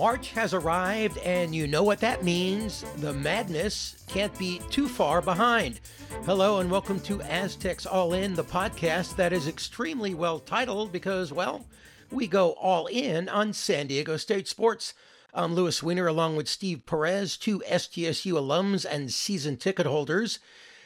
March has arrived, and you know what that means. The madness can't be too far behind. Hello, and welcome to Aztecs All In, the podcast that is extremely well titled because, well, we go all in on San Diego State sports. I'm Louis Weiner along with Steve Perez, two SDSU alums and season ticket holders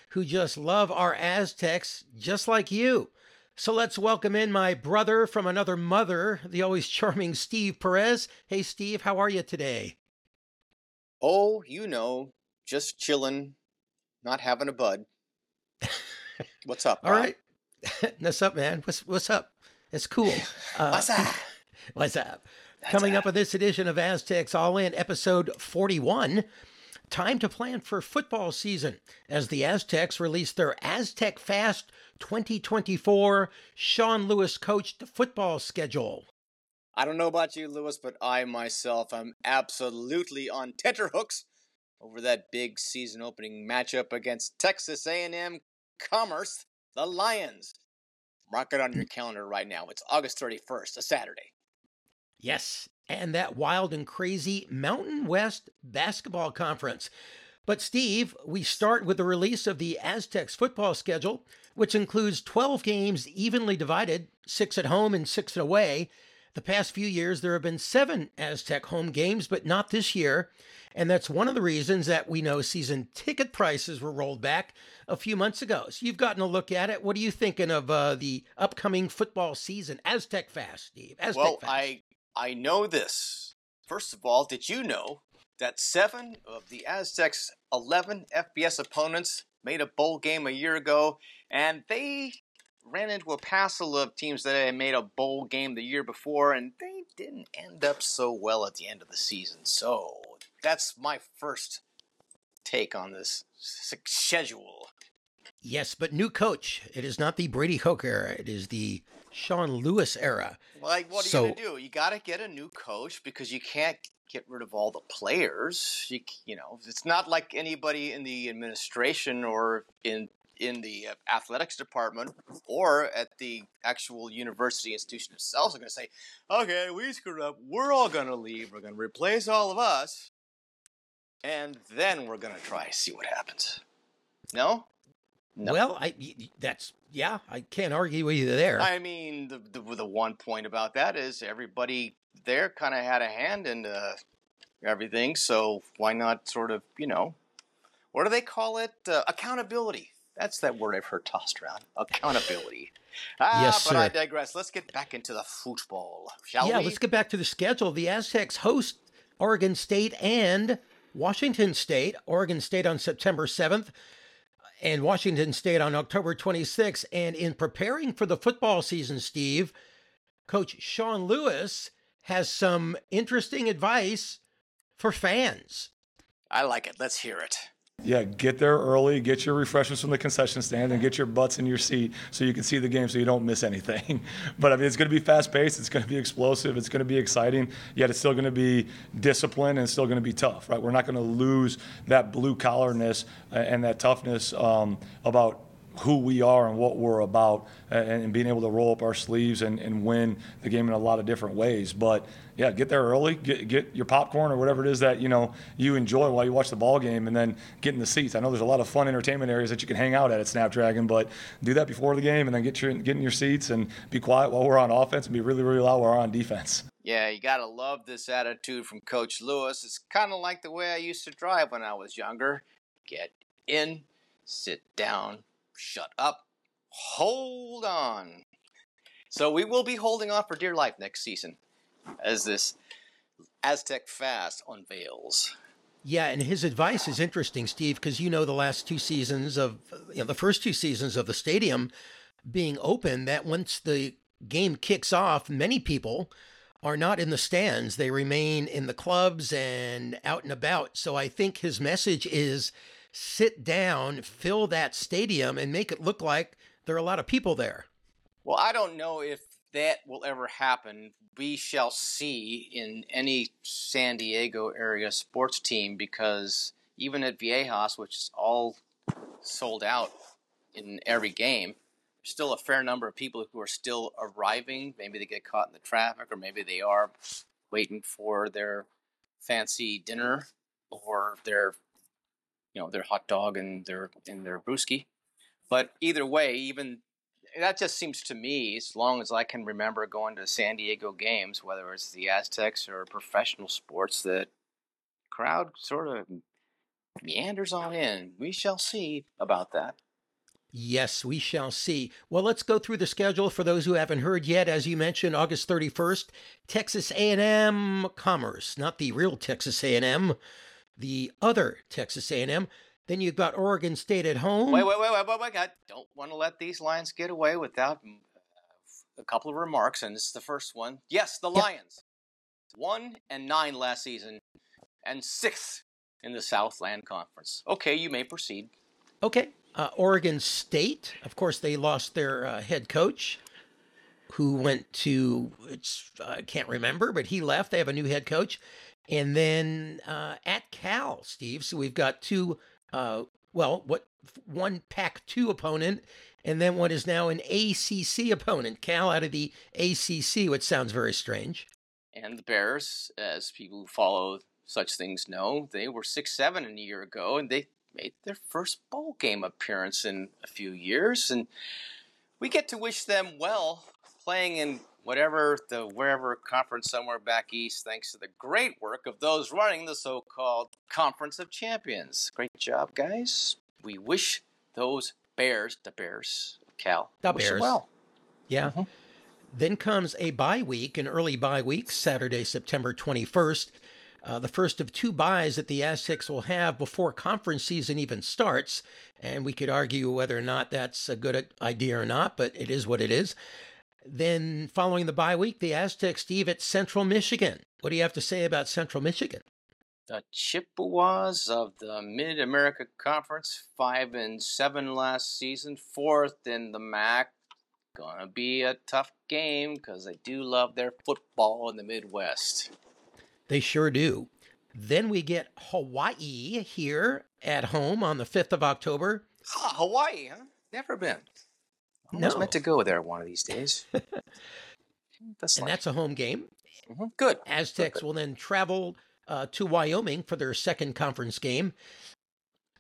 who just love our Aztecs just like you. So let's welcome in my brother from another mother, the always charming Steve Perez. Hey, Steve, how are you today? Oh, you know, just chilling, not having a bud. What's up? All right. What's up, man? What's what's up? It's cool. Uh, what's up? What's up? That's Coming up with this edition of Aztecs All In, episode 41. Time to plan for football season as the Aztecs release their Aztec Fast 2024 Sean Lewis coached football schedule. I don't know about you, Louis, but I myself am absolutely on tenterhooks over that big season opening matchup against Texas A&M Commerce, the Lions. Mark it on your calendar right now. It's August 31st, a Saturday. Yes, and that wild and crazy Mountain West Basketball Conference. But, Steve, we start with the release of the Aztecs football schedule, which includes 12 games evenly divided, six at home and six away. The past few years, there have been seven Aztec home games, but not this year. And that's one of the reasons that we know season ticket prices were rolled back a few months ago. So you've gotten a look at it. What are you thinking of uh, the upcoming football season? Aztec Fast, Steve. Aztec well, Fast. I I know this. First of all, did you know that seven of the Aztecs' 11 FBS opponents made a bowl game a year ago, and they ran into a passel of teams that had made a bowl game the year before, and they didn't end up so well at the end of the season. So that's my first take on this schedule. Yes, but new coach. It is not the Brady Hoke era. It is the Sean Lewis era. Like, what are so, you going to do? You got to get a new coach because you can't get rid of all the players. You, you know, it's not like anybody in the administration or in in the uh, athletics department or at the actual university institution itself are going to say, "Okay, we screwed up. We're all going to leave. We're going to replace all of us, and then we're going to try see what happens." No, no. Well, I that's yeah, I can't argue with you there. I mean, the the, the one point about that is everybody there kind of had a hand in uh, everything, so why not sort of you know, what do they call it? Uh, accountability. That's that word I've heard tossed around. Accountability. Ah, yes, but sir. I digress. Let's get back into the football, shall yeah, we? Yeah, let's get back to the schedule. The Aztecs host Oregon State and Washington State. Oregon State on September 7th and Washington State on October 26th. And in preparing for the football season, Steve, Coach Sean Lewis has some interesting advice for fans. I like it. Let's hear it yeah, get there early, get your refreshments from the concession stand, and get your butts in your seat so you can see the game so you don't miss anything. But I mean, it's going to be fast paced, it's going to be explosive, it's going to be exciting, yet it's still going to be disciplined and still going to be tough, right? We're not going to lose that blue collarness uh, and that toughness um, about who we are and what we're about and, and, being able to roll up our sleeves and, and win the game in a lot of different ways. But yeah, get there early, get, get your popcorn or whatever it is that you know you enjoy while you watch the ball game, and then get in the seats. I know there's a lot of fun entertainment areas that you can hang out at at Snapdragon, but do that before the game and then get your get in your seats and be quiet while we're on offense and be really really loud while we're on defense. Yeah, you gotta love this attitude from Coach Lewis. It's kind of like the way I used to drive when I was younger. Get in, sit down, shut up, hold on. So we will be holding on for dear life next season as this Aztec Fast unveils. Yeah, and his advice is interesting, Steve, because you know the last two seasons of you know, the first two seasons of the stadium being open. That once the game kicks off, many people are not in the stands; they remain in the clubs and out and about. So I think his message is sit down, fill that stadium, and make it look like there are a lot of people there. Well, I don't know if that will ever happen. We shall see in any San Diego area sports team because even at Viejas, which is all sold out in every game, there's still a fair number of people who are still arriving. Maybe they get caught in the traffic, or maybe they are waiting for their fancy dinner or their, you know, their hot dog and their and their brewski. But either way, even that just seems to me, as long as I can remember going to San Diego games, whether it's the Aztecs or professional sports, that crowd sort of meanders on in. We shall see about that. Yes, we shall see. Well, let's go through the schedule for those who haven't heard yet. As you mentioned, August 31st, Texas A&M Commerce, not the real Texas A&M, the other Texas A&M. Then you've got Oregon State at home. Wait, wait, wait, wait, wait, wait. I don't want to let these Lions get away without mm, a couple of remarks, and this is the first one. Yes, the Yep. Lions. One and nine last season, and sixth in the Southland Conference. Okay, you may proceed. Okay. Uh, Oregon State, of course, they lost their uh, head coach, who went to it's I can't remember, but he left. They have a new head coach, and then uh, at Cal, Steve. So we've got two. Uh, well, what one Pac-2 opponent, and then what is now an ACC opponent. Cal out of the ACC, which sounds very strange. And the Bears, as people who follow such things know, they were six seven a year ago, and they made their first bowl game appearance in a few years, and we get to wish them well playing in whatever the wherever conference somewhere back east, thanks to the great work of those running the so-called Conference of Champions. Great job, guys. We wish those Bears, the Bears, Cal, The Bears. well. Yeah. Mhm. Then comes a bye week, an early bye week, Saturday, September 21st. Uh, the first of two buys that the Aztecs will have before conference season even starts. And we could argue whether or not that's a good idea or not, but it is what it is. Then, following the bye week, the Aztecs, Steve, at Central Michigan. What do you have to say about Central Michigan? The Chippewas of the Mid America Conference, five and seven last season, fourth in the MAC. Gonna be a tough game because they do love their football in the Midwest. They sure do. Then we get Hawaii here at home on the 5th of October. Ah, Hawaii, huh? Never been. No. meant to go there one of these days. that's And that's a home game. Mhm. good. Aztecs will then travel uh, to Wyoming for their second conference game,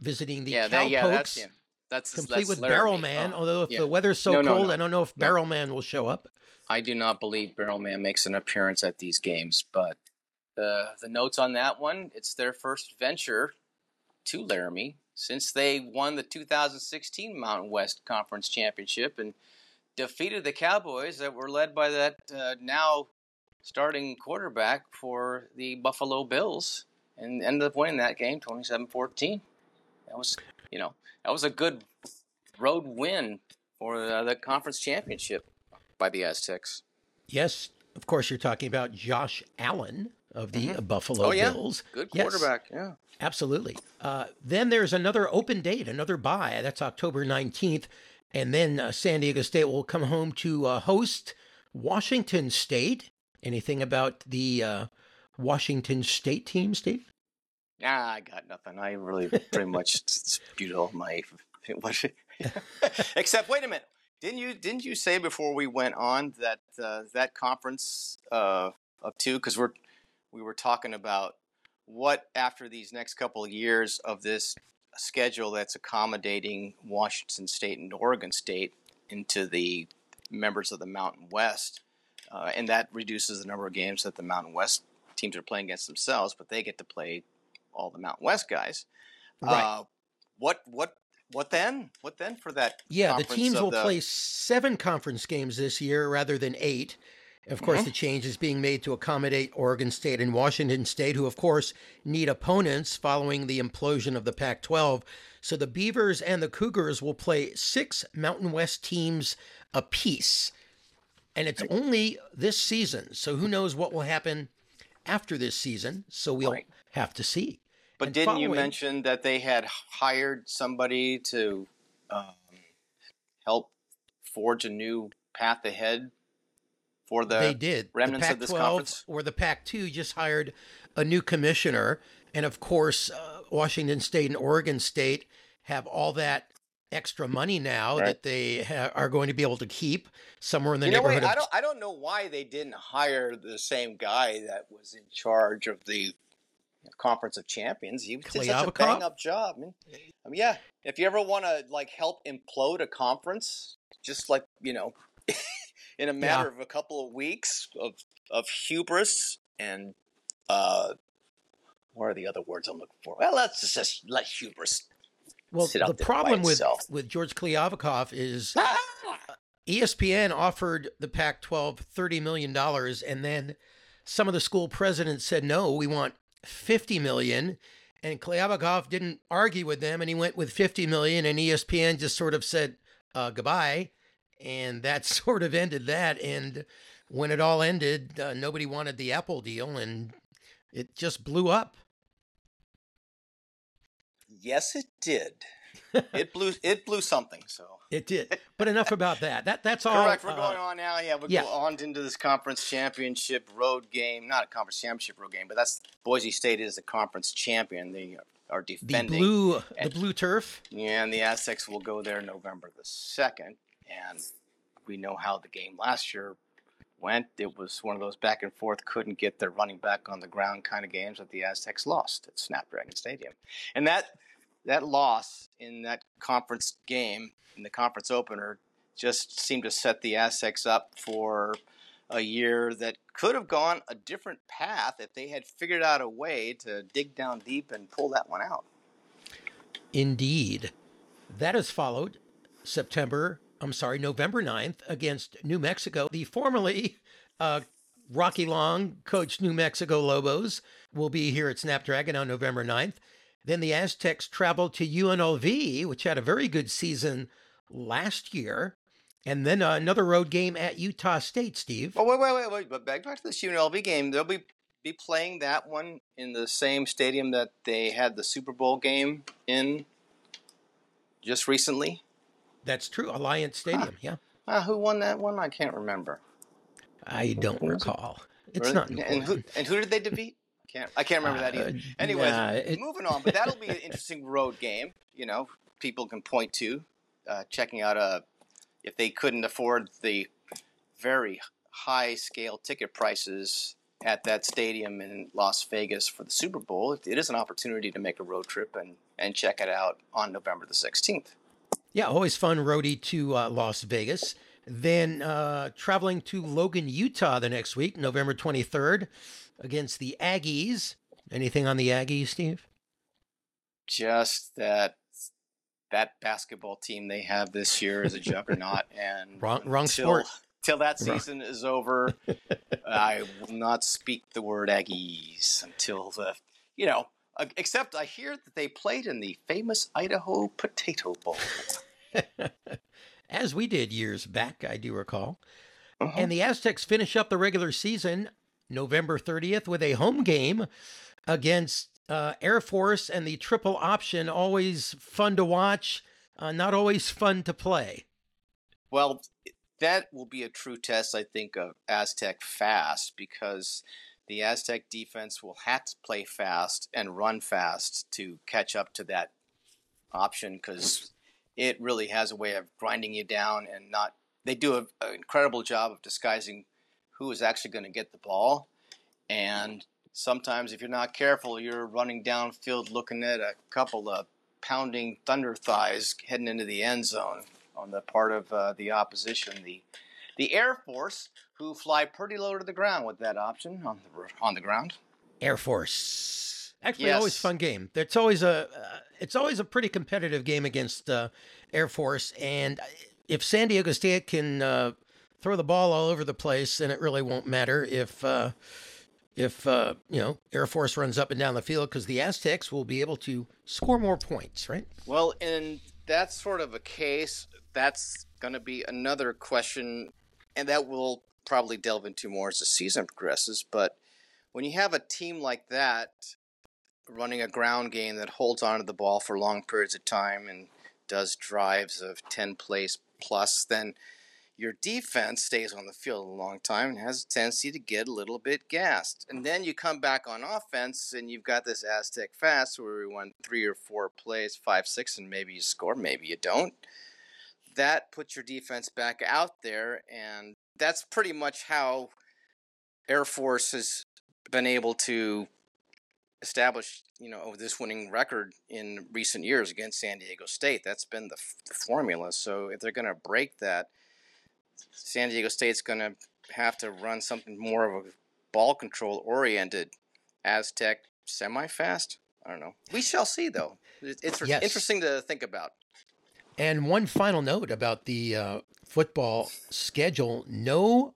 visiting the yeah, that, yeah, that's yeah. That's complete that's with. Barrel Man. Oh, although if yeah. the weather's so No, no, cold, no. I don't know if. Barrel Man will show up. I do not believe Barrel Man makes an appearance at these games, but uh, the notes on that one, it's their first venture to Laramie since they won the 2016 Mountain West Conference Championship and defeated the Cowboys that were led by that uh, now starting quarterback for the Buffalo Bills and ended up winning that game 27-14. That was, you know, that was a good road win for uh, the conference championship by the Aztecs. Yes, of course, you're talking about Josh Allen of the uh, Buffalo Oh, yeah. Bills. Good Yes. quarterback, yeah. Absolutely. Uh, then there's another open date, another bye. That's October 19th. And then uh, San Diego State will come home to uh, host Washington State. Anything about the uh, Washington State team, Steve? Nah, I got nothing. I really pretty much spewed all my. what- Except, wait a minute. Didn't you didn't you say before we went on that uh, that conference uh, of two? Because we're we were talking about what after these next couple of years of this schedule that's accommodating Washington State and Oregon State into the members of the Mountain West, uh, and that reduces the number of games that the Mountain West teams are playing against themselves, but they get to play all the Mountain West guys. Right. Uh, what what what then? What then for that? Yeah, the teams will the- play seven conference games this year rather than eight. Of course, Mm-hmm. the change is being made to accommodate Oregon State and Washington State, who, of course, need opponents following the implosion of the Pac 12. So the Beavers and the Cougars will play six Mountain West teams apiece. And it's only this season. So who knows what will happen after this season? So we'll Right. have to see. But And didn't you mention that they had hired somebody to um, help forge a new path ahead for the they did. remnants the of this Pac-12 conference? or the Pac-2 just hired a new commissioner, and of course, uh, Washington State and Oregon State have all that extra money now Right. that they ha- are going to be able to keep somewhere in the You know what? neighborhood I don't. I don't know why they didn't hire the same guy that was in charge of the Conference of Champions. He did such a bang up job. I mean, I mean, yeah. If you ever want to like help implode a conference, just like you know, in a matter yeah. of a couple of weeks of of hubris and uh, what are the other words I'm looking for? Well, let's just let hubris. Well, the problem with with George Kliavkoff is ah! ESPN offered the Pac-12 thirty million dollars, and then some of the school presidents said no, we want fifty million. And Kliavkoff didn't argue with them, and he went with fifty million. And ESPN just sort of said uh, goodbye, and that sort of ended that. And when it all ended, uh, nobody wanted the Apple deal, and it just blew up. Yes, it did. it blew it blew something. So it did. But enough about that. That that's all. Correct. We're uh, going on now. Yeah, we're yeah. on into this conference championship road game. Not a conference championship road game, but that's Boise State is the conference champion. They are defending the blue and, the blue turf. Yeah, and the Aztecs will go there November the second, and we know how the game last year went. It was one of those back and forth, couldn't get their running back on the ground kind of games that the Aztecs lost at Snapdragon Stadium, and that that loss in that conference game in the conference opener just seemed to set the Aztecs up for a year that could have gone a different path if they had figured out a way to dig down deep and pull that one out. Indeed. That is followed September, I'm sorry, November 9th against New Mexico. The formerly uh, Rocky Long coached New Mexico Lobos will be here at Snapdragon on November 9th. Then the Aztecs travel to UNLV, which had a very good season last year. And then another road game at Utah State, Steve. Oh, wait, wait, wait, wait. But back, back to this UNLV game. They'll be, be playing that one in the same stadium that they had the Super Bowl game in just recently. That's true. Allegiant Stadium, huh. yeah. Uh, who won that one? I can't remember. I don't recall. It? It's not important. And who, and who did they defeat? Can't I can't remember that either. Uh, Anyways, nah, it, moving on. But that'll be an interesting road game. You know, people can point to uh, checking out a if they couldn't afford the very high scale ticket prices at that stadium in Las Vegas for the Super Bowl, it is an opportunity to make a road trip and, and check it out on November the 16th. Yeah, always fun roadie to uh, Las Vegas. Then uh, traveling to Logan, Utah the next week, November 23rd against the Aggies. Anything on the Aggies, Steve? Just that that basketball team they have this year is a juggernaut, and wrong, wrong till, sport. Till that season wrong. is over, I will not speak the word Aggies until the you know. Except I hear that they played in the famous Idaho Potato Bowl. As we did years back, I do recall. Uh-huh. And the Aztecs finish up the regular season November 30th with a home game against uh, Air Force and the triple option. Always fun to watch, uh, not always fun to play. Well, that will be a true test, I think, of Aztec fast because the Aztec defense will have to play fast and run fast to catch up to that option because it really has a way of grinding you down and not. They do an incredible job of disguising who is actually going to get the ball. And sometimes, if you're not careful, you're running downfield looking at a couple of pounding thunder thighs heading into the end zone on the part of uh, the opposition. The the Air Force, who fly pretty low to the ground with that option on the on the ground. Air Force, actually, yes. always fun game. It's always a uh, it's always a pretty competitive game against uh, Air Force, and if San Diego State can uh, throw the ball all over the place, then it really won't matter if uh, if uh, you know Air Force runs up and down the field because the Aztecs will be able to score more points, right? Well, in that sort of a case, that's going to be another question, and that will probably delve into more as the season progresses. But when you have a team like that running a ground game that holds onto the ball for long periods of time and does drives of 10 plays plus, then your defense stays on the field a long time and has a tendency to get a little bit gassed. And then you come back on offense and you've got this Aztec fast where we won three or four plays, five, six, and maybe you score, maybe you don't. That puts your defense back out there, and that's pretty much how Air Force has been able to establish, you know, this winning record in recent years against San Diego State. That's been the, f- the formula. So if they're going to break that, San Diego State's going to have to run something more of a ball control oriented Aztec semi fast. I don't know. We shall see, though. It's yes. interesting to think about. And one final note about the uh, football schedule no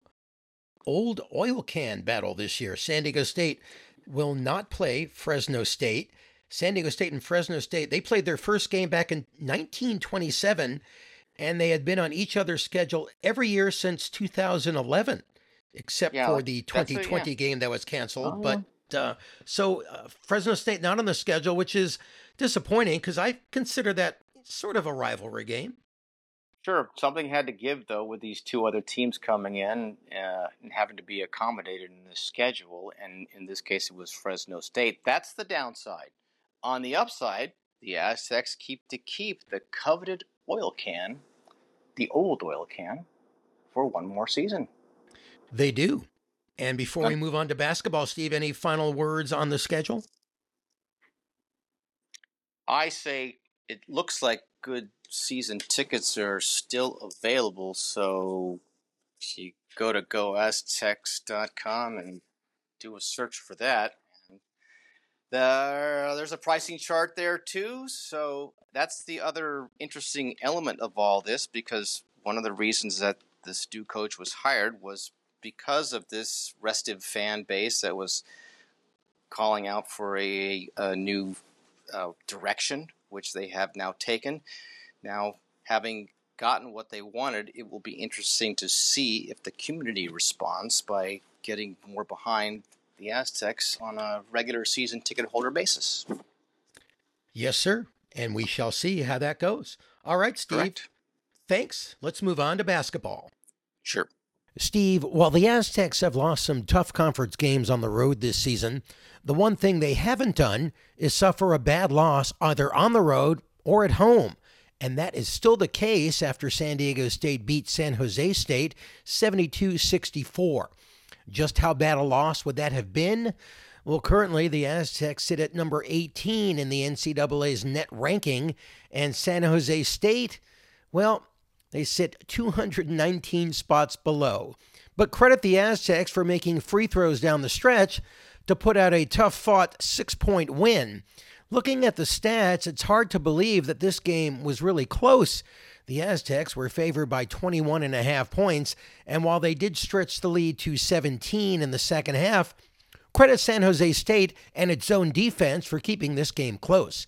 old oil can battle this year. San Diego State will not play Fresno State. San Diego State and Fresno State, they played their first game back in 1927, and they had been on each other's schedule every year since 2011, except yeah, for the 2020 yeah. game that was canceled. Oh. But uh, so uh, Fresno State not on the schedule, which is disappointing because I consider that sort of a rivalry game. Sure, something had to give though with these two other teams coming in uh, and having to be accommodated in the schedule, and in this case it was Fresno State. That's the downside. On the upside, the Aztecs keep to keep the coveted oil can, the old oil can, for one more season. They do. And before we move on to basketball, Steve, any final words on the schedule? I say it looks like good season tickets are still available. So you go to goaztecs.com and do a search for that. There, there's a pricing chart there too. So that's the other interesting element of all this because one of the reasons that this new coach was hired was because of this restive fan base that was calling out for a, a new uh, direction which they have now taken. Now, having gotten what they wanted, it will be interesting to see if the community responds by getting more behind the Aztecs on a regular season ticket holder basis. Yes, sir. And we shall see how that goes. All right, Steve. Correct. Thanks. Let's move on to basketball. Sure. Steve, while the Aztecs have lost some tough conference games on the road this season, the one thing they haven't done is suffer a bad loss either on the road or at home. And that is still the case after San Diego State beat San Jose State 72 64. Just how bad a loss would that have been? Well, currently the Aztecs sit at number 18 in the NCAA's net ranking, and San Jose State, well, they sit 219 spots below. But credit the Aztecs for making free throws down the stretch to put out a tough fought six point win. Looking at the stats, it's hard to believe that this game was really close. The Aztecs were favored by 21 and a half points, and while they did stretch the lead to 17 in the second half, credit San Jose State and its own defense for keeping this game close.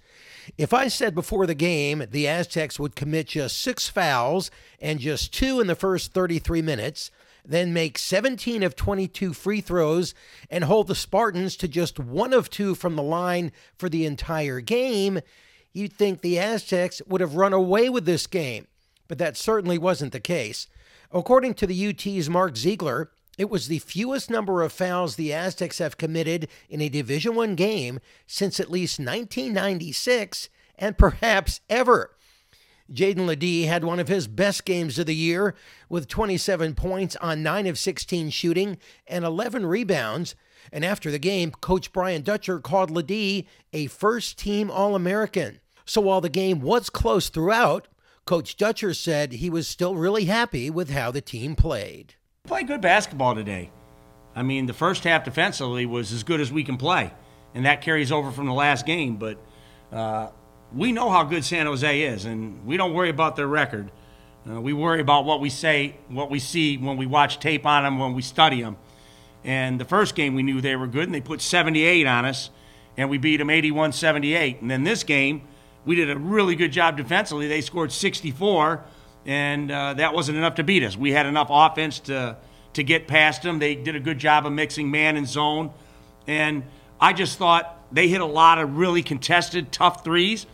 If I said before the game the Aztecs would commit just six fouls and just two in the first 33 minutes, then make 17 of 22 free throws and hold the Spartans to just one of two from the line for the entire game, you'd think the Aztecs would have run away with this game. But that certainly wasn't the case. According to the UT's Mark Ziegler, it was the fewest number of fouls the Aztecs have committed in a Division 1 game since at least 1996 and perhaps ever. Jaedon LeDee had one of his best games of the year with 27 points on 9 of 16 shooting and 11 rebounds. And after the game, Coach Brian Dutcher called LeDee a first team All American. So while the game was close throughout, Coach Dutcher said he was still really happy with how the team played. Played good basketball today. I mean, the first half defensively was as good as we can play, and that carries over from the last game. But uh, we know how good San Jose is, and we don't worry about their record. Uh, we worry about what we say, what we see when we watch tape on them, when we study them. And the first game we knew they were good, and they put 78 on us, and we beat them 81 78. And then this game, we did a really good job defensively. They scored 64, and uh, that wasn't enough to beat us. We had enough offense to, to get past them. They did a good job of mixing man and zone. And I just thought they hit a lot of really contested, tough threes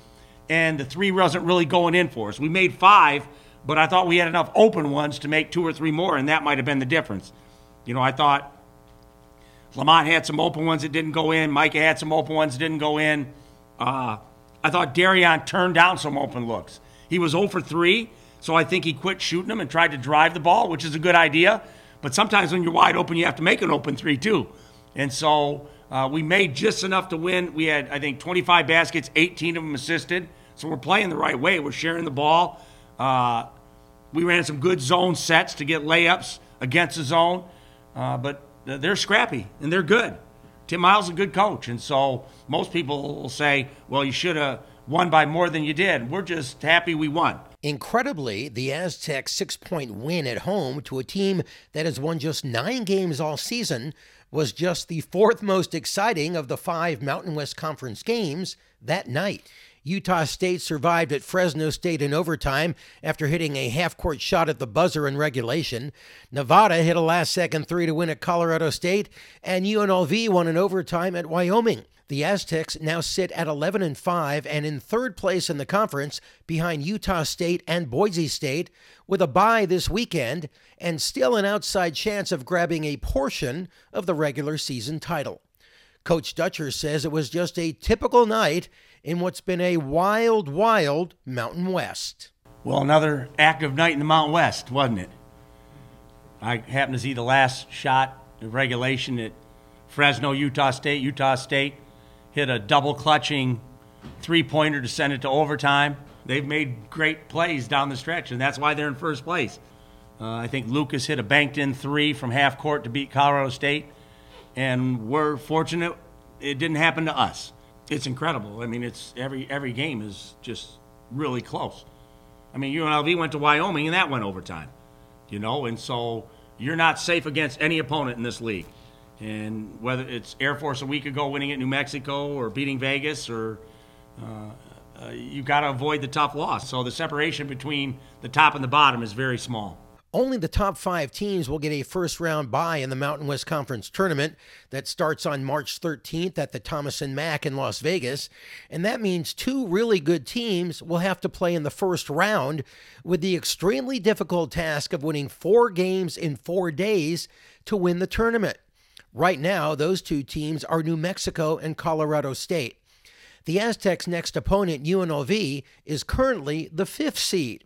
and the three wasn't really going in for us. We made five, but I thought we had enough open ones to make two or three more, and that might have been the difference. You know, I thought Lamont had some open ones that didn't go in. Micah had some open ones that didn't go in. Uh, I thought Darrion turned down some open looks. He was 0 for 3, so I think he quit shooting them and tried to drive the ball, which is a good idea. But sometimes when you're wide open, you have to make an open three, too. And so uh, we made just enough to win. We had, I think, 25 baskets, 18 of them assisted. So we're playing the right way. We're sharing the ball. Uh, we ran some good zone sets to get layups against the zone. Uh, but they're scrappy and they're good. Tim Miles is a good coach. And so most people will say, well, you should have won by more than you did. We're just happy we won. Incredibly, the Aztecs' six point win at home to a team that has won just nine games all season was just the fourth most exciting of the five Mountain West Conference games that night. Utah State survived at Fresno State in overtime after hitting a half court shot at the buzzer in regulation. Nevada hit a last second three to win at Colorado State, and UNLV won in overtime at Wyoming. The Aztecs now sit at 11 and 5 and in third place in the conference behind Utah State and Boise State with a bye this weekend and still an outside chance of grabbing a portion of the regular season title. Coach Dutcher says it was just a typical night in what's been a wild, wild Mountain West. Well, another active night in the Mountain West, wasn't it? I happened to see the last shot of regulation at Fresno, Utah State. Utah State hit a double clutching three pointer to send it to overtime. They've made great plays down the stretch, and that's why they're in first place. Uh, I think Lucas hit a banked in three from half court to beat Colorado State, and we're fortunate it didn't happen to us it's incredible. I mean, it's every every game is just really close. I mean, UNLV went to Wyoming and that went overtime, you know, and so you're not safe against any opponent in this league. And whether it's Air Force a week ago winning at New Mexico or beating Vegas or uh, uh, you got to avoid the tough loss. So the separation between the top and the bottom is very small. Only the top five teams will get a first round bye in the Mountain West Conference tournament that starts on March 13th at the Thomas and Mack in Las Vegas. And that means two really good teams will have to play in the first round with the extremely difficult task of winning four games in four days to win the tournament. Right now, those two teams are New Mexico and Colorado State. The Aztecs' next opponent, UNLV, is currently the fifth seed.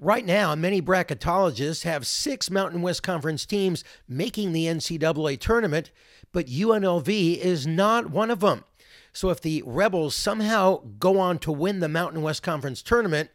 Right now, many bracketologists have six Mountain West Conference teams making the NCAA tournament, but UNLV is not one of them. So if the Rebels somehow go on to win the Mountain West Conference tournament,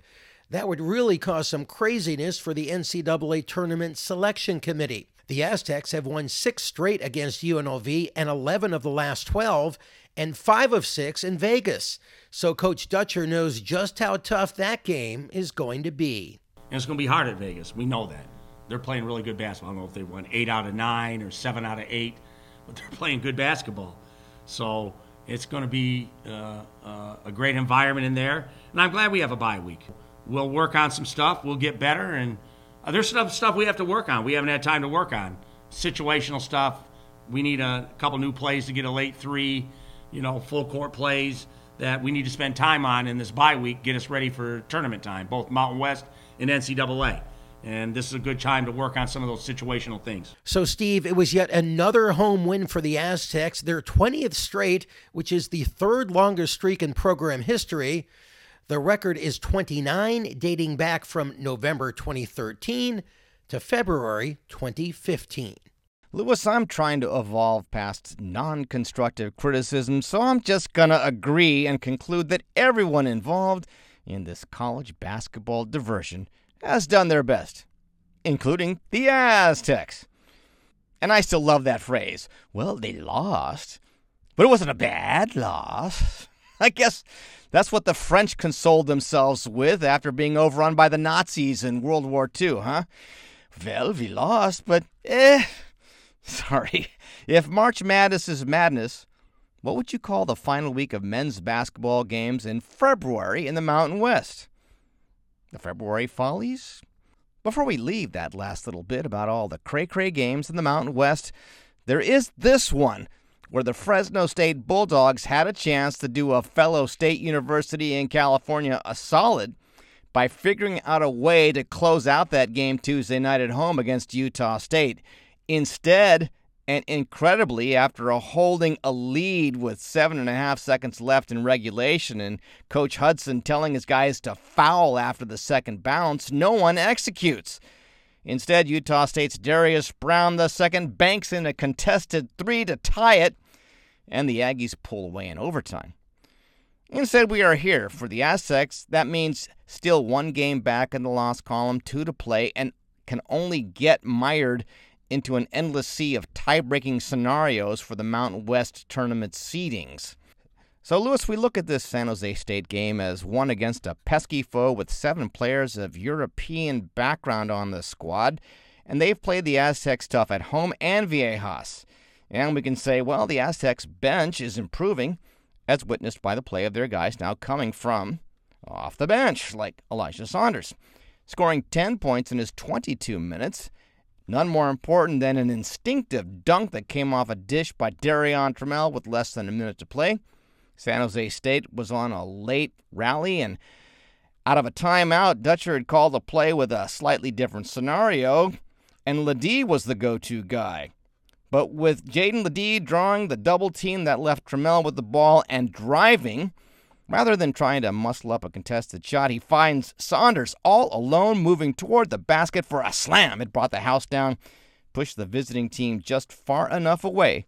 that would really cause some craziness for the NCAA Tournament Selection Committee. The Aztecs have won six straight against UNLV and 11 of the last 12, and five of six in Vegas. So Coach Dutcher knows just how tough that game is going to be. And it's going to be hard at Vegas. We know that. They're playing really good basketball. I don't know if they won eight out of nine or seven out of eight, but they're playing good basketball. So it's going to be uh, uh, a great environment in there. And I'm glad we have a bye week. We'll work on some stuff. We'll get better. And Uh, there's some stuff we have to work on. We haven't had time to work on situational stuff. We need a couple new plays to get a late three, you know, full court plays that we need to spend time on in this bye week, get us ready for tournament time, both Mountain West and NCAA. And this is a good time to work on some of those situational things. So, Steve, it was yet another home win for the Aztecs, their 20th straight, which is the third longest streak in program history. The record is 29, dating back from November 2013 to February 2015. Louis, I'm trying to evolve past non constructive criticism, so I'm just going to agree and conclude that everyone involved in this college basketball diversion has done their best, including the Aztecs. And I still love that phrase. Well, they lost, but it wasn't a bad loss. I guess that's what the French consoled themselves with after being overrun by the Nazis in World War II, huh? Well, we lost, but eh. Sorry. If March Madness is madness, what would you call the final week of men's basketball games in February in the Mountain West? The February Follies? Before we leave that last little bit about all the cray cray games in the Mountain West, there is this one where the Fresno State Bulldogs had a chance to do a fellow state university in California a solid by figuring out a way to close out that game Tuesday night at home against Utah State. Instead, and incredibly, after a holding a lead with seven and a half seconds left in regulation and Coach Hutson telling his guys to foul after the second bounce, no one executes. Instead, Utah State's Darius Brown II banks in a contested three to tie it, and the Aggies pull away in overtime. Instead, we are here for the Aztecs. That means still one game back in the loss column, two to play, and can only get mired into an endless sea of tie breaking scenarios for the Mountain West tournament seedings. So, Louis, we look at this San Jose State game as one against a pesky foe with seven players of European background on the squad, and they've played the Aztecs tough at home and Viejas. And we can say, well, the Aztecs bench is improving, as witnessed by the play of their guys now coming from off the bench, like Elijah Saunders, scoring 10 points in his 22 minutes. None more important than an instinctive dunk that came off a dish by Darrion Trammell with less than a minute to play. San Jose State was on a late rally, and out of a timeout, Dutcher had called a play with a slightly different scenario, and LeDee was the go to guy. But with Jaedon LeDee drawing the double team that left Trammell with the ball and driving, rather than trying to muscle up a contested shot, he finds Saunders all alone moving toward the basket for a slam. It brought the house down, pushed the visiting team just far enough away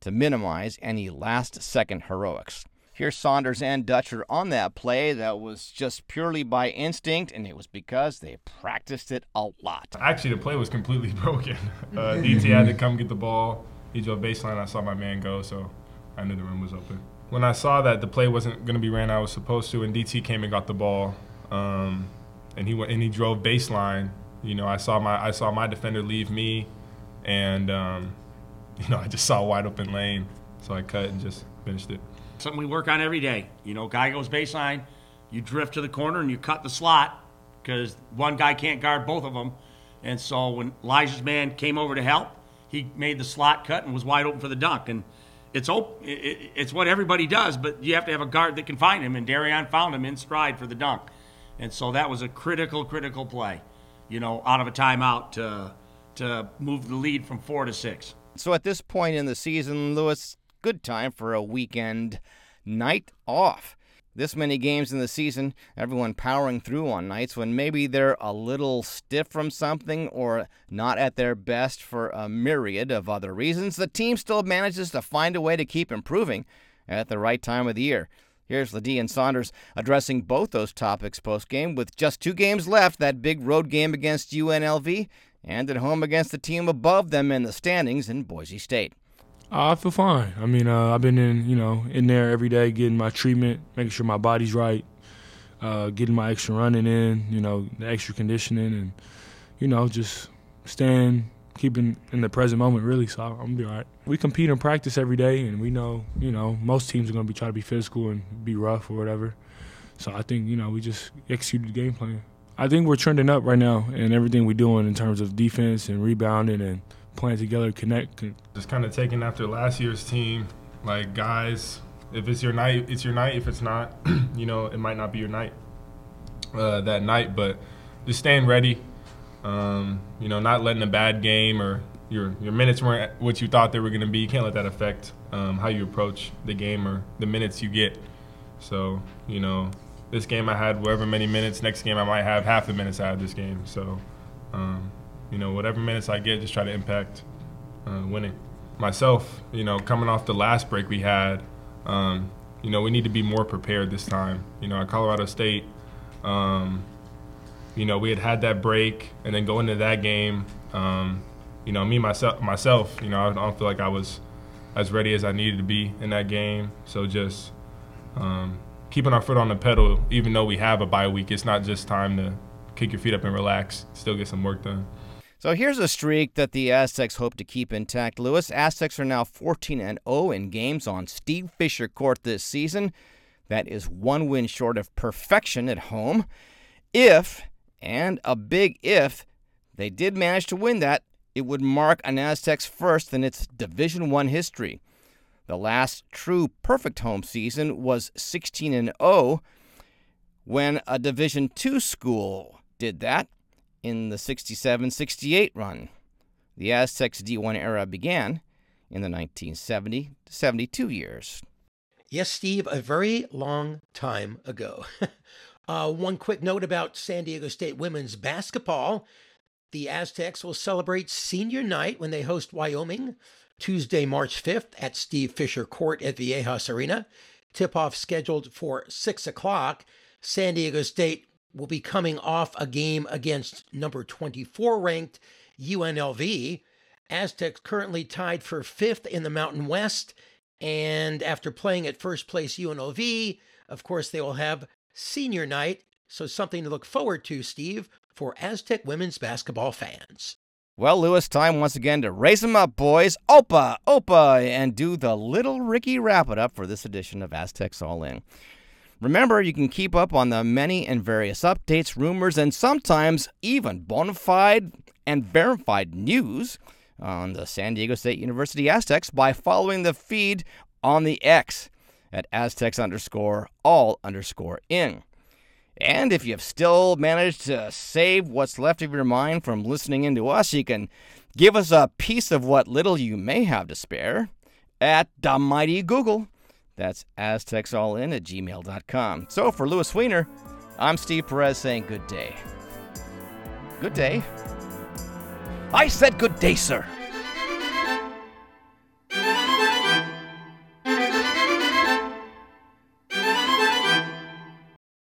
to minimize any last second heroics. Here's Saunders and Dutcher on that play that was just purely by instinct, and it was because they practiced it a lot. Actually, the play was completely broken. Uh, DT had to come get the ball. He drove baseline. I saw my man go, so I knew the rim was open. When I saw that the play wasn't going to be ran, I was supposed to, and DT came and got the ball, um, and he went and he drove baseline. You know, I saw my I saw my defender leave me, and um, you know, I just saw a wide open lane, so I cut and just finished it. Something we work on every day. You know, guy goes baseline, you drift to the corner and you cut the slot because one guy can't guard both of them. And so when Elijah's man came over to help, he made the slot cut and was wide open for the dunk. And it's op- it's what everybody does, but you have to have a guard that can find him. And Darrion found him in stride for the dunk. And so that was a critical, critical play, you know, out of a timeout to, to move the lead from four to six. So at this point in the season, Louis, good time for a weekend night off. This many games in the season, everyone powering through on nights when maybe they're a little stiff from something or not at their best for a myriad of other reasons, the team still manages to find a way to keep improving at the right time of the year. Here's LeDee and Saunders addressing both those topics post game with just two games left that big road game against UNLV and at home against the team above them in the standings in Boise State. I feel fine. I mean, uh, I've been in, you know, in there every day, getting my treatment, making sure my body's right, uh, getting my extra running in, you know, the extra conditioning, and you know, just staying, keeping in the present moment, really. So I'm gonna be all right. We compete and practice every day, and we know, you know, most teams are gonna be trying to be physical and be rough or whatever. So I think, you know, we just executed the game plan. I think we're trending up right now and everything we're doing in terms of defense and rebounding and playing together, connect. Just kind of taking after last year's team, like guys, if it's your night, it's your night. If it's not, you know, it might not be your night uh, that night. But just staying ready, um, you know, not letting a bad game or your your minutes weren't what you thought they were going to be. You can't let that affect um, how you approach the game or the minutes you get. So you know, this game I had whatever many minutes. Next game I might have half the minutes I had this game. So, um, you know, whatever minutes I get, just try to impact uh, winning. Myself, you know, coming off the last break we had, um, you know, we need to be more prepared this time. You know, at Colorado State, um, you know, we had had that break, and then going into that game, um, you know, me myself, myself, you know, I don't feel like I was as ready as I needed to be in that game. So just um, keeping our foot on the pedal, even though we have a bye week, it's not just time to kick your feet up and relax. Still get some work done. So here's a streak that the Aztecs hope to keep intact. Louis, Aztecs are now 14 and 0 in games on Steve Fisher Court this season. That is one win short of perfection at home. If, and a big if, they did manage to win that, it would mark an Aztecs first in its Division 1 history. The last true perfect home season was 16 and 0 when a Division 2 school did that in the 67-68 run. The Aztecs D1 era began in the 1970 72 years. Yes, Steve, a very long time ago. uh, one quick note about San Diego State women's basketball. The Aztecs will celebrate senior night when they host Wyoming Tuesday, March 5th at Steve Fisher Court at Viejas Arena. Tip off scheduled for 6 o'clock. San Diego State will be coming off a game against number 24 ranked UNLV. Aztecs currently tied for fifth in the Mountain West. And after playing at first place UNLV, of course, they will have senior night. So, something to look forward to, Steve, for Aztec women's basketball fans. Well, Louis, time once again to raise them up, boys. Opa, opa, and do the little Ricky wrap it up for this edition of Aztecs All In. Remember, you can keep up on the many and various updates, rumors, and sometimes even bona fide and verified news on the San Diego State University Aztecs by following the feed on the X at Aztecs underscore all underscore in. And if you've still managed to save what's left of your mind from listening in to us, you can give us a piece of what little you may have to spare at the mighty Google. That's aztecsallin at gmail.com. So for Louis Weiner, I'm Steve Perez saying good day. Good day. I said good day, sir.